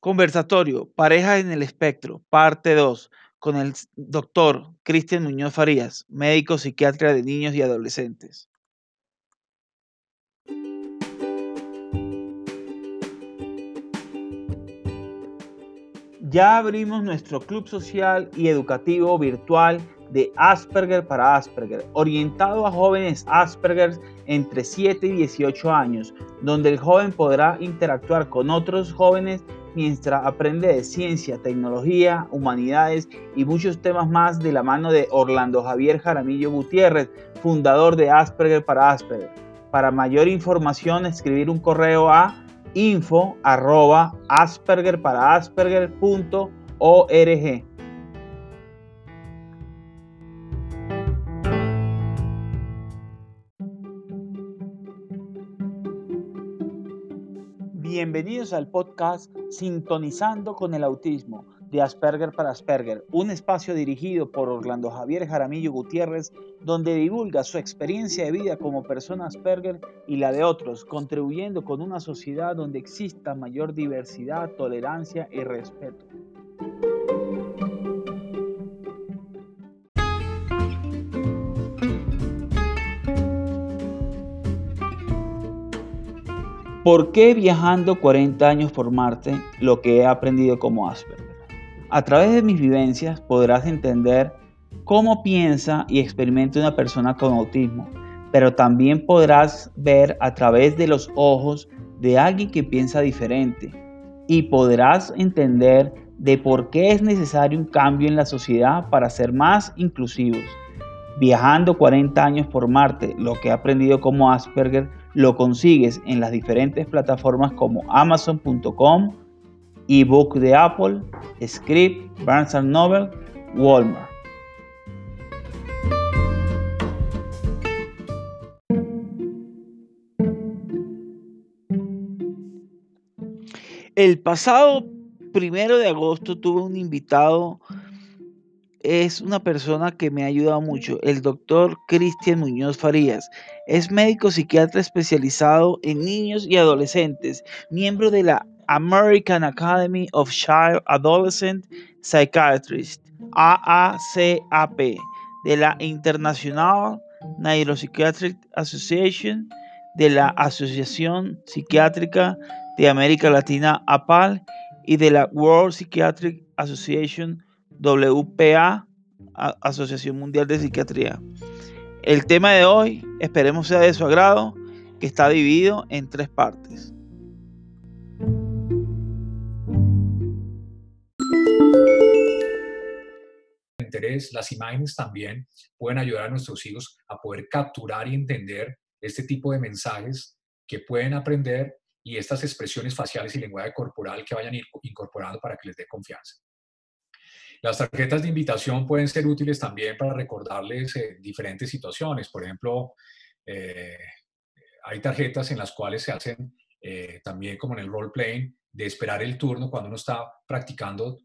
Conversatorio, Pareja en el Espectro, parte 2, con el doctor Cristian Muñoz Farías, médico psiquiatra de niños y adolescentes. Ya abrimos nuestro club social y educativo virtual de Asperger para Asperger, orientado a jóvenes Asperger entre 7 y 18 años, donde el joven podrá interactuar con otros jóvenes mientras aprende de ciencia, tecnología, humanidades y muchos temas más de la mano de Orlando Javier Jaramillo Gutiérrez, fundador de Asperger para Asperger. Para mayor información, escribir un correo a info arroba asperger para asperger.org. Bienvenidos al podcast Sintonizando con el Autismo de Asperger para Asperger, un espacio dirigido por Orlando Javier Jaramillo Gutiérrez, donde divulga su experiencia de vida como persona Asperger y la de otros, contribuyendo con una sociedad donde exista mayor diversidad, tolerancia y respeto. ¿Por qué viajando 40 años por Marte lo que he aprendido como Asperger? A través de mis vivencias podrás entender cómo piensa y experimenta una persona con autismo, pero también podrás ver a través de los ojos de alguien que piensa diferente y podrás entender de por qué es necesario un cambio en la sociedad para ser más inclusivos. Viajando 40 años por Marte, lo que he aprendido como Asperger lo consigues en las diferentes plataformas como amazon.com, ebook de Apple, Script, Barnes Noble, Walmart. El pasado primero de agosto tuve un invitado es una persona que me ha ayudado mucho, el doctor Cristian Muñoz Farías. Es médico psiquiatra especializado en niños y adolescentes, miembro de la American Academy of Child Adolescent Psychiatrists, AACAP, de la International Neuropsychiatric Association, de la Asociación Psiquiátrica de América Latina, APAL, y de la World Psychiatric Association, WPA, Asociación Mundial de Psiquiatría. El tema de hoy, esperemos sea de su agrado, que está dividido en tres partes. Interés, las imágenes también pueden ayudar a nuestros hijos a poder capturar y entender este tipo de mensajes que pueden aprender y estas expresiones faciales y lenguaje corporal que vayan incorporando para que les dé confianza. Las tarjetas de invitación pueden ser útiles también para recordarles eh, diferentes situaciones. Por ejemplo, eh, hay tarjetas en las cuales se hacen eh, también como en el role playing de esperar el turno cuando uno está practicando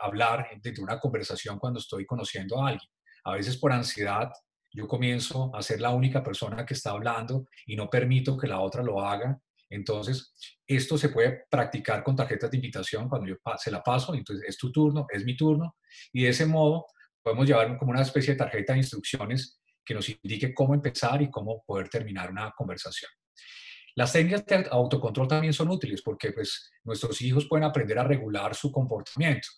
hablar dentro de una conversación cuando estoy conociendo a alguien. A veces por ansiedad yo comienzo a ser la única persona que está hablando y no permito que la otra lo haga entonces, esto se puede practicar con tarjetas de invitación cuando yo se la paso, entonces es tu turno, es mi turno, y de ese modo podemos llevar como una especie de tarjeta de instrucciones que nos indique cómo empezar y cómo poder terminar una conversación. Las técnicas de autocontrol también son útiles porque pues, nuestros hijos pueden aprender a regular su comportamiento.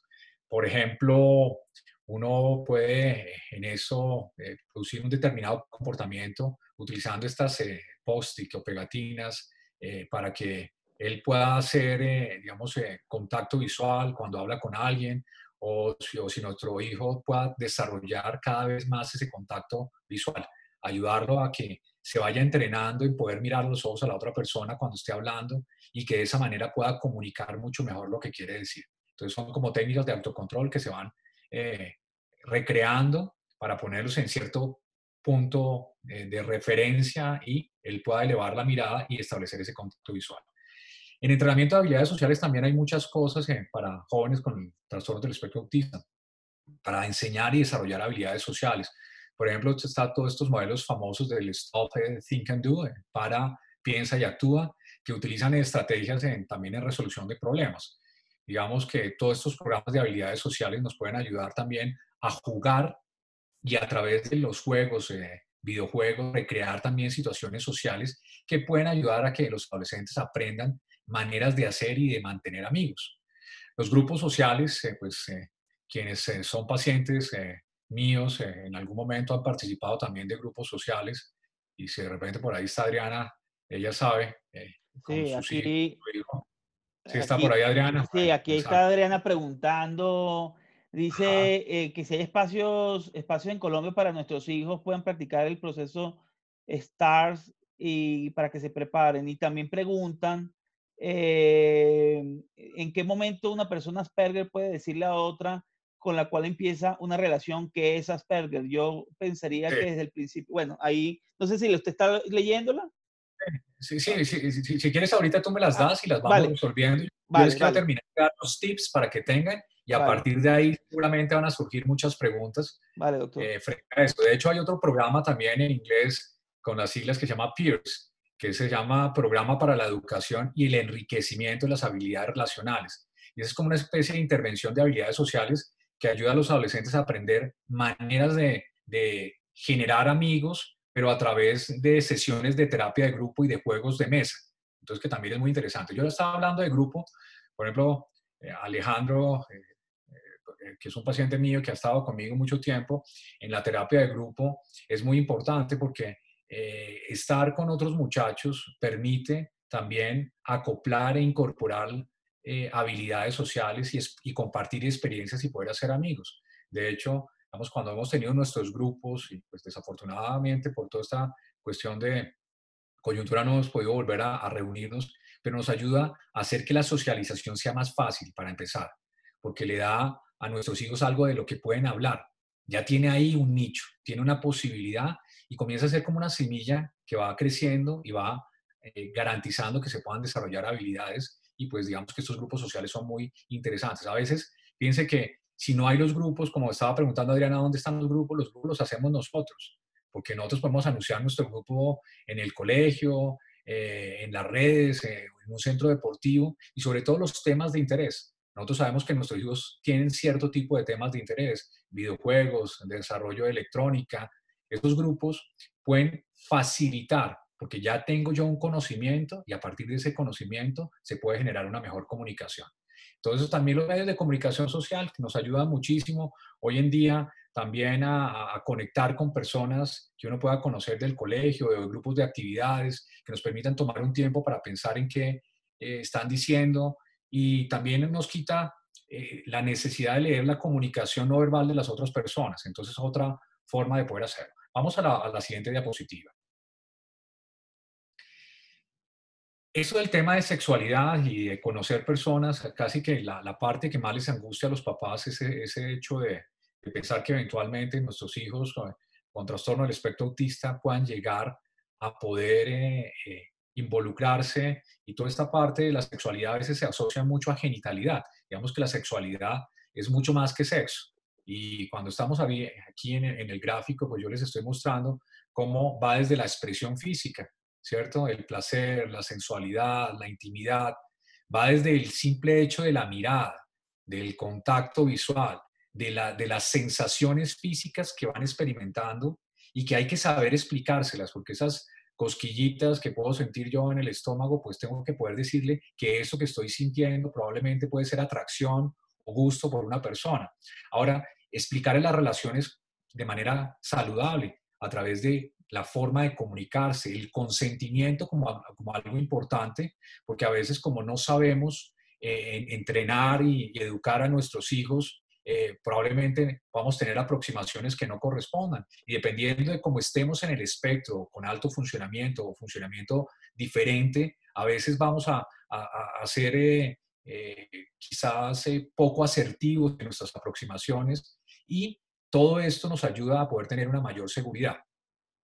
Por ejemplo, uno puede en eso eh, producir un determinado comportamiento utilizando estas eh, post-it o pegatinas eh, para que él pueda hacer, eh, digamos, eh, contacto visual cuando habla con alguien o si, o si, nuestro hijo pueda desarrollar cada vez más ese contacto visual, ayudarlo a que se vaya entrenando en poder mirar los ojos a la otra persona cuando esté hablando y que de esa manera pueda comunicar mucho mejor lo que quiere decir. Entonces son como técnicas de autocontrol que se van recreando para ponerlos en cierto punto de referencia y él pueda elevar la mirada y establecer ese contacto visual. En entrenamiento de habilidades sociales también hay muchas cosas eh, para jóvenes con trastornos del espectro autista, para enseñar y desarrollar habilidades sociales. Por ejemplo, está todos estos modelos famosos del Stop, Think and Do, eh, para, piensa y actúa, que utilizan estrategias también en resolución de problemas. digamos que todos estos programas de habilidades sociales nos pueden ayudar también a jugar y a través de los juegos, eh, videojuegos, recrear también situaciones sociales que pueden ayudar a que los adolescentes aprendan maneras de hacer y de mantener amigos. Los grupos sociales, eh, pues eh, quienes son pacientes míos en algún momento han participado también de grupos sociales y si de repente por ahí está Adriana, ella sabe. sí, aquí, Sí, está por ahí Adriana. Sí, aquí está Adriana preguntando. Dice eh, que si hay espacios, espacios en Colombia para nuestros hijos puedan practicar el proceso STARS y para que se preparen. Y también preguntan eh, en qué momento una persona Asperger puede decirle a otra con la cual empieza una relación que es Asperger. Yo pensaría que desde el principio, bueno, ahí, no sé si usted está leyéndola. Sí, sí, sí, si quieres ahorita tú me las ah, das y las vamos resolviendo. Vale, Yo vale. terminar de dar los tips para que tengan y a partir de ahí seguramente van a surgir muchas preguntas. Vale, doctor. Eh, frente a esto. De hecho, hay otro programa también en inglés con las siglas que se llama PEERS, que se llama Programa para la Educación y el Enriquecimiento de las Habilidades Relacionales. Y es como una especie de intervención de habilidades sociales que ayuda a los adolescentes a aprender maneras de, de generar amigos pero a través de sesiones de terapia de grupo y de juegos de mesa. Entonces, que también es muy interesante. Yo estaba hablando de grupo, por ejemplo, eh, Alejandro, eh, que es un paciente mío que ha estado conmigo mucho tiempo, en la terapia de grupo es muy importante porque estar con otros muchachos permite también acoplar e incorporar habilidades sociales y, y compartir experiencias y poder hacer amigos. De hecho, cuando hemos tenido nuestros grupos y pues desafortunadamente por toda esta cuestión de coyuntura no hemos podido volver a, reunirnos, pero nos ayuda a hacer que la socialización sea más fácil para empezar, porque le da a nuestros hijos algo de lo que pueden hablar. Ya tiene ahí un nicho, tiene una posibilidad y comienza a ser como una semilla que va creciendo y va eh, garantizando que se puedan desarrollar habilidades y pues digamos que estos grupos sociales son muy interesantes. A veces piense que si no hay los grupos, como estaba preguntando Adriana, ¿dónde están los grupos? Los grupos los hacemos nosotros, porque nosotros podemos anunciar nuestro grupo en el colegio, eh, en las redes, eh, en un centro deportivo y sobre todo los temas de interés. Nosotros sabemos que nuestros hijos tienen cierto tipo de temas de interés, videojuegos, desarrollo de electrónica. Estos grupos pueden facilitar, porque ya tengo yo un conocimiento y a partir de ese conocimiento se puede generar una mejor comunicación. Entonces, también los medios de comunicación social que nos ayudan muchísimo hoy en día también a, conectar con personas que uno pueda conocer del colegio, de grupos de actividades, que nos permitan tomar un tiempo para pensar en qué eh, están diciendo y también nos quita eh, la necesidad de leer la comunicación no verbal de las otras personas. Entonces, otra forma de poder hacerlo. Vamos a la siguiente diapositiva. Eso del tema de sexualidad y de conocer personas, casi que la, parte que más les angustia a los papás es ese, hecho de, pensar que eventualmente nuestros hijos con, trastorno del espectro autista puedan llegar a poder eh, eh, involucrarse y toda esta parte de la sexualidad a veces se asocia mucho a genitalidad. Digamos que la sexualidad es mucho más que sexo. Y cuando estamos aquí en el gráfico, pues yo les estoy mostrando cómo va desde la expresión física ¿cierto? El placer, la sensualidad, la intimidad, va desde el simple hecho de la mirada, del contacto visual, de, la, de las sensaciones físicas que van experimentando y que hay que saber explicárselas, porque esas cosquillitas que puedo sentir yo en el estómago, pues tengo que poder decirle que eso que estoy sintiendo probablemente puede ser atracción o gusto por una persona. Ahora, explicar las relaciones de manera saludable a través de la forma de comunicarse, el consentimiento como, como algo importante, porque a veces como no sabemos eh, entrenar y, educar a nuestros hijos, eh, probablemente vamos a tener aproximaciones que no correspondan. Y dependiendo de cómo estemos en el espectro, con alto funcionamiento o funcionamiento diferente, a veces vamos a, a, ser eh, quizás poco asertivos en nuestras aproximaciones y todo esto nos ayuda a poder tener una mayor seguridad.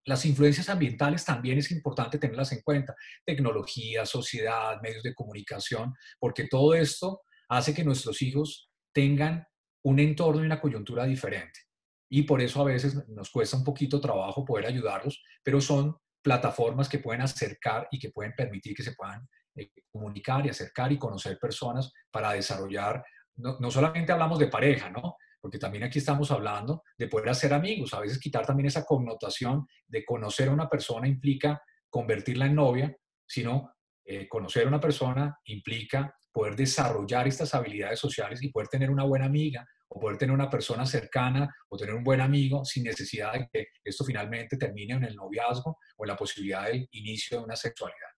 Las influencias ambientales también es importante tenerlas en cuenta. Tecnología, sociedad, medios de comunicación, porque todo esto hace que nuestros hijos tengan un entorno y una coyuntura diferente. Y por eso a veces nos cuesta un poquito trabajo poder ayudarlos, pero son plataformas que pueden acercar y que pueden permitir que se puedan eh, comunicar y acercar y conocer personas para desarrollar, no, no solamente hablamos de pareja, ¿no? porque también aquí estamos hablando de poder hacer amigos, a veces quitar también esa connotación de conocer a una persona implica convertirla en novia, sino eh, conocer a una persona implica poder desarrollar estas habilidades sociales y poder tener una buena amiga o poder tener una persona cercana o tener un buen amigo sin necesidad de que esto finalmente termine en el noviazgo o en la posibilidad del inicio de una sexualidad.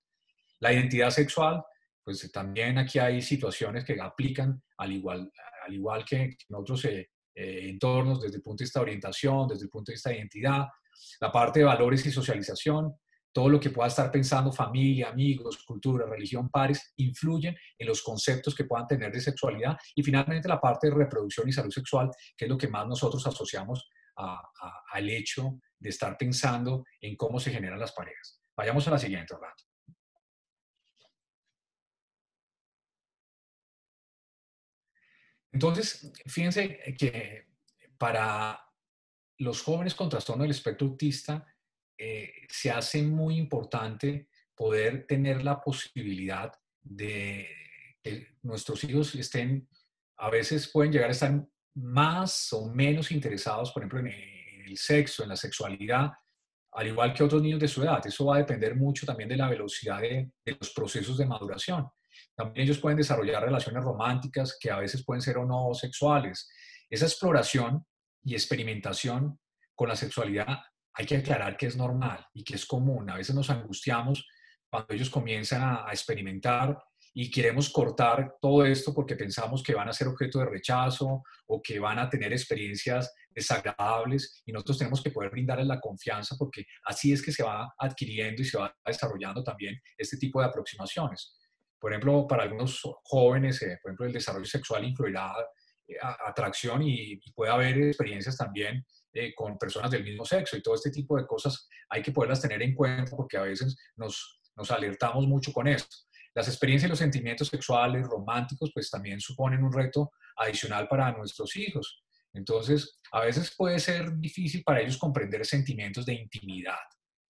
La identidad sexual, pues también aquí hay situaciones que aplican al igual, al igual que en otros eh, eh, entornos desde el punto de vista de orientación, desde el punto de vista de identidad, la parte de valores y socialización, todo lo que pueda estar pensando familia, amigos, cultura, religión, pares, influyen en los conceptos que puedan tener de sexualidad. Y finalmente la parte de reproducción y salud sexual, que es lo que más nosotros asociamos al hecho de estar pensando en cómo se generan las parejas. Vayamos a la siguiente, Orlando. Entonces, fíjense que para los jóvenes con trastorno del espectro autista eh, se hace muy importante poder tener la posibilidad de que nuestros hijos estén, a veces pueden llegar a estar más o menos interesados, por ejemplo, en el sexo, en la sexualidad, al igual que otros niños de su edad. Eso va a depender mucho también de la velocidad de los procesos de maduración. También ellos pueden desarrollar relaciones románticas que a veces pueden ser o no sexuales. Esa exploración y experimentación con la sexualidad hay que aclarar que es normal y que es común. A veces nos angustiamos cuando ellos comienzan a, experimentar y queremos cortar todo esto porque pensamos que van a ser objeto de rechazo o que van a tener experiencias desagradables y nosotros tenemos que poder brindarles la confianza porque así es que se va adquiriendo y se va desarrollando también este tipo de aproximaciones. Por ejemplo, para algunos jóvenes, eh, por ejemplo, el desarrollo sexual influirá eh, atracción y, puede haber experiencias también eh, con personas del mismo sexo y todo este tipo de cosas hay que poderlas tener en cuenta porque a veces nos, alertamos mucho con esto. Las experiencias y los sentimientos sexuales, románticos, pues también suponen un reto adicional para nuestros hijos. Entonces, a veces puede ser difícil para ellos comprender sentimientos de intimidad,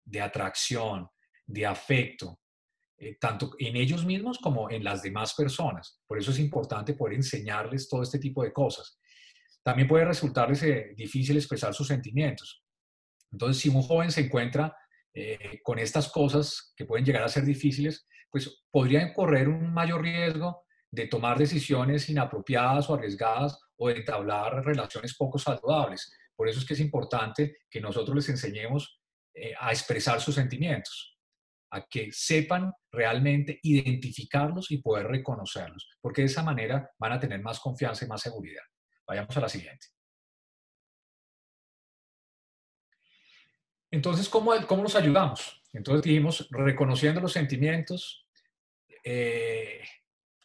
de atracción, de afecto, eh, tanto en ellos mismos como en las demás personas. Por eso es importante poder enseñarles todo este tipo de cosas. También puede resultarles eh, difícil expresar sus sentimientos. Entonces, si un joven se encuentra eh, con estas cosas que pueden llegar a ser difíciles, pues podría correr un mayor riesgo de tomar decisiones inapropiadas o arriesgadas o de entablar relaciones poco saludables. Por eso es que es importante que nosotros les enseñemos a expresar sus sentimientos a que sepan realmente identificarlos y poder reconocerlos, porque de esa manera van a tener más confianza y más seguridad. Vayamos a la siguiente. Entonces, ¿cómo, cómo nos ayudamos? Entonces dijimos, reconociendo los sentimientos, eh,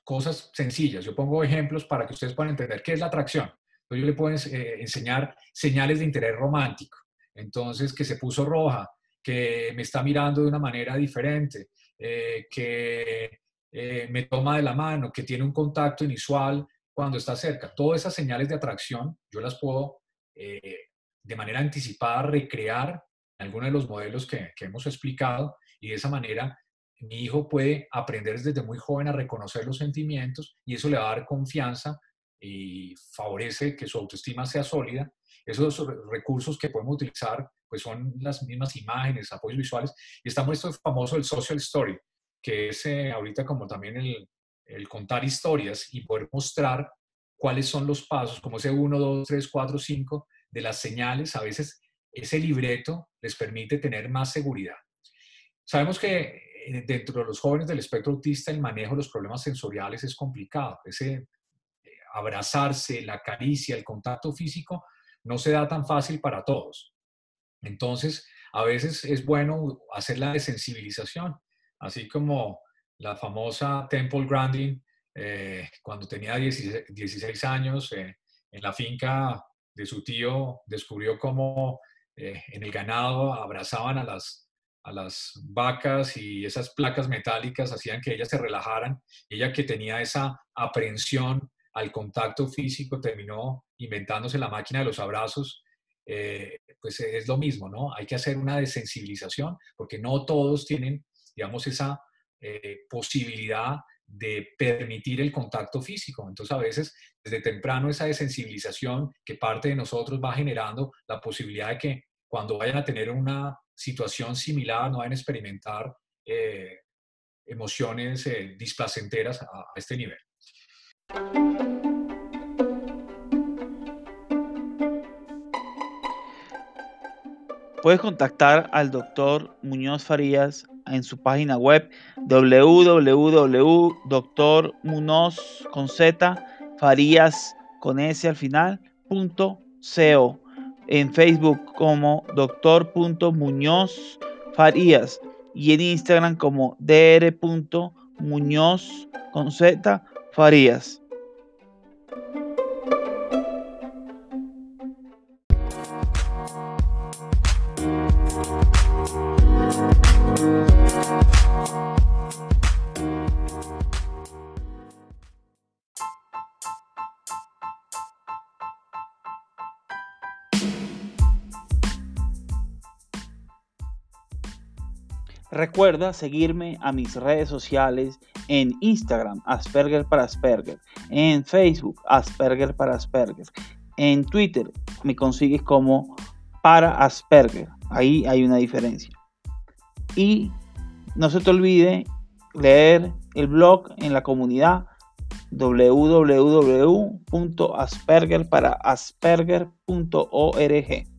cosas sencillas. Yo pongo ejemplos para que ustedes puedan entender qué es la atracción. Entonces, yo le puedo eh, enseñar señales de interés romántico. Entonces, que se puso roja, que me está mirando de una manera diferente, eh, que eh, me toma de la mano, que tiene un contacto inusual cuando está cerca. Todas esas señales de atracción yo las puedo eh, de manera anticipada recrear en algunos de los modelos que, que hemos explicado y de esa manera mi hijo puede aprender desde muy joven a reconocer los sentimientos y eso le va a dar confianza y favorece que su autoestima sea sólida. Esos recursos que podemos utilizar pues son las mismas imágenes, apoyos visuales, y estamos esto famoso el social story, que es eh, ahorita como también el, el, contar historias y poder mostrar cuáles son los pasos, como ese 1, 2, 3, 4, 5 de las señales, a veces ese libreto les permite tener más seguridad. Sabemos que eh, dentro de los jóvenes del espectro autista el manejo de los problemas sensoriales es complicado. Ese eh, abrazarse, la caricia, el contacto físico no se da tan fácil para todos. Entonces, a veces es bueno hacer la desensibilización, así como la famosa Temple Grandin, eh, cuando tenía 16, años, eh, en la finca de su tío, descubrió cómo eh, en el ganado abrazaban a las, a las vacas y esas placas metálicas hacían que ellas se relajaran. Ella que tenía esa aprehensión al contacto físico terminó inventándose la máquina de los abrazos pues es lo mismo, ¿no? Hay que hacer una desensibilización porque no todos tienen, digamos, esa eh, posibilidad de permitir el contacto físico. Entonces, a veces, desde temprano, esa desensibilización que parte de nosotros va generando la posibilidad de que cuando vayan a tener una situación similar, no vayan a experimentar eh, emociones eh, displacenteras a, a este nivel. Puedes contactar al doctor Muñoz Farías en su página web www.doctormunoz con S al final en Facebook como doctor.muñoz Farías y en Instagram como dr.muñoz con Z Farías. Recuerda seguirme a mis redes sociales en Instagram, Asperger para Asperger, en Facebook, Asperger para Asperger, en Twitter me consigues como para Asperger, ahí hay una diferencia. Y no se te olvide leer el blog en la comunidad www.aspergerparaasperger.org.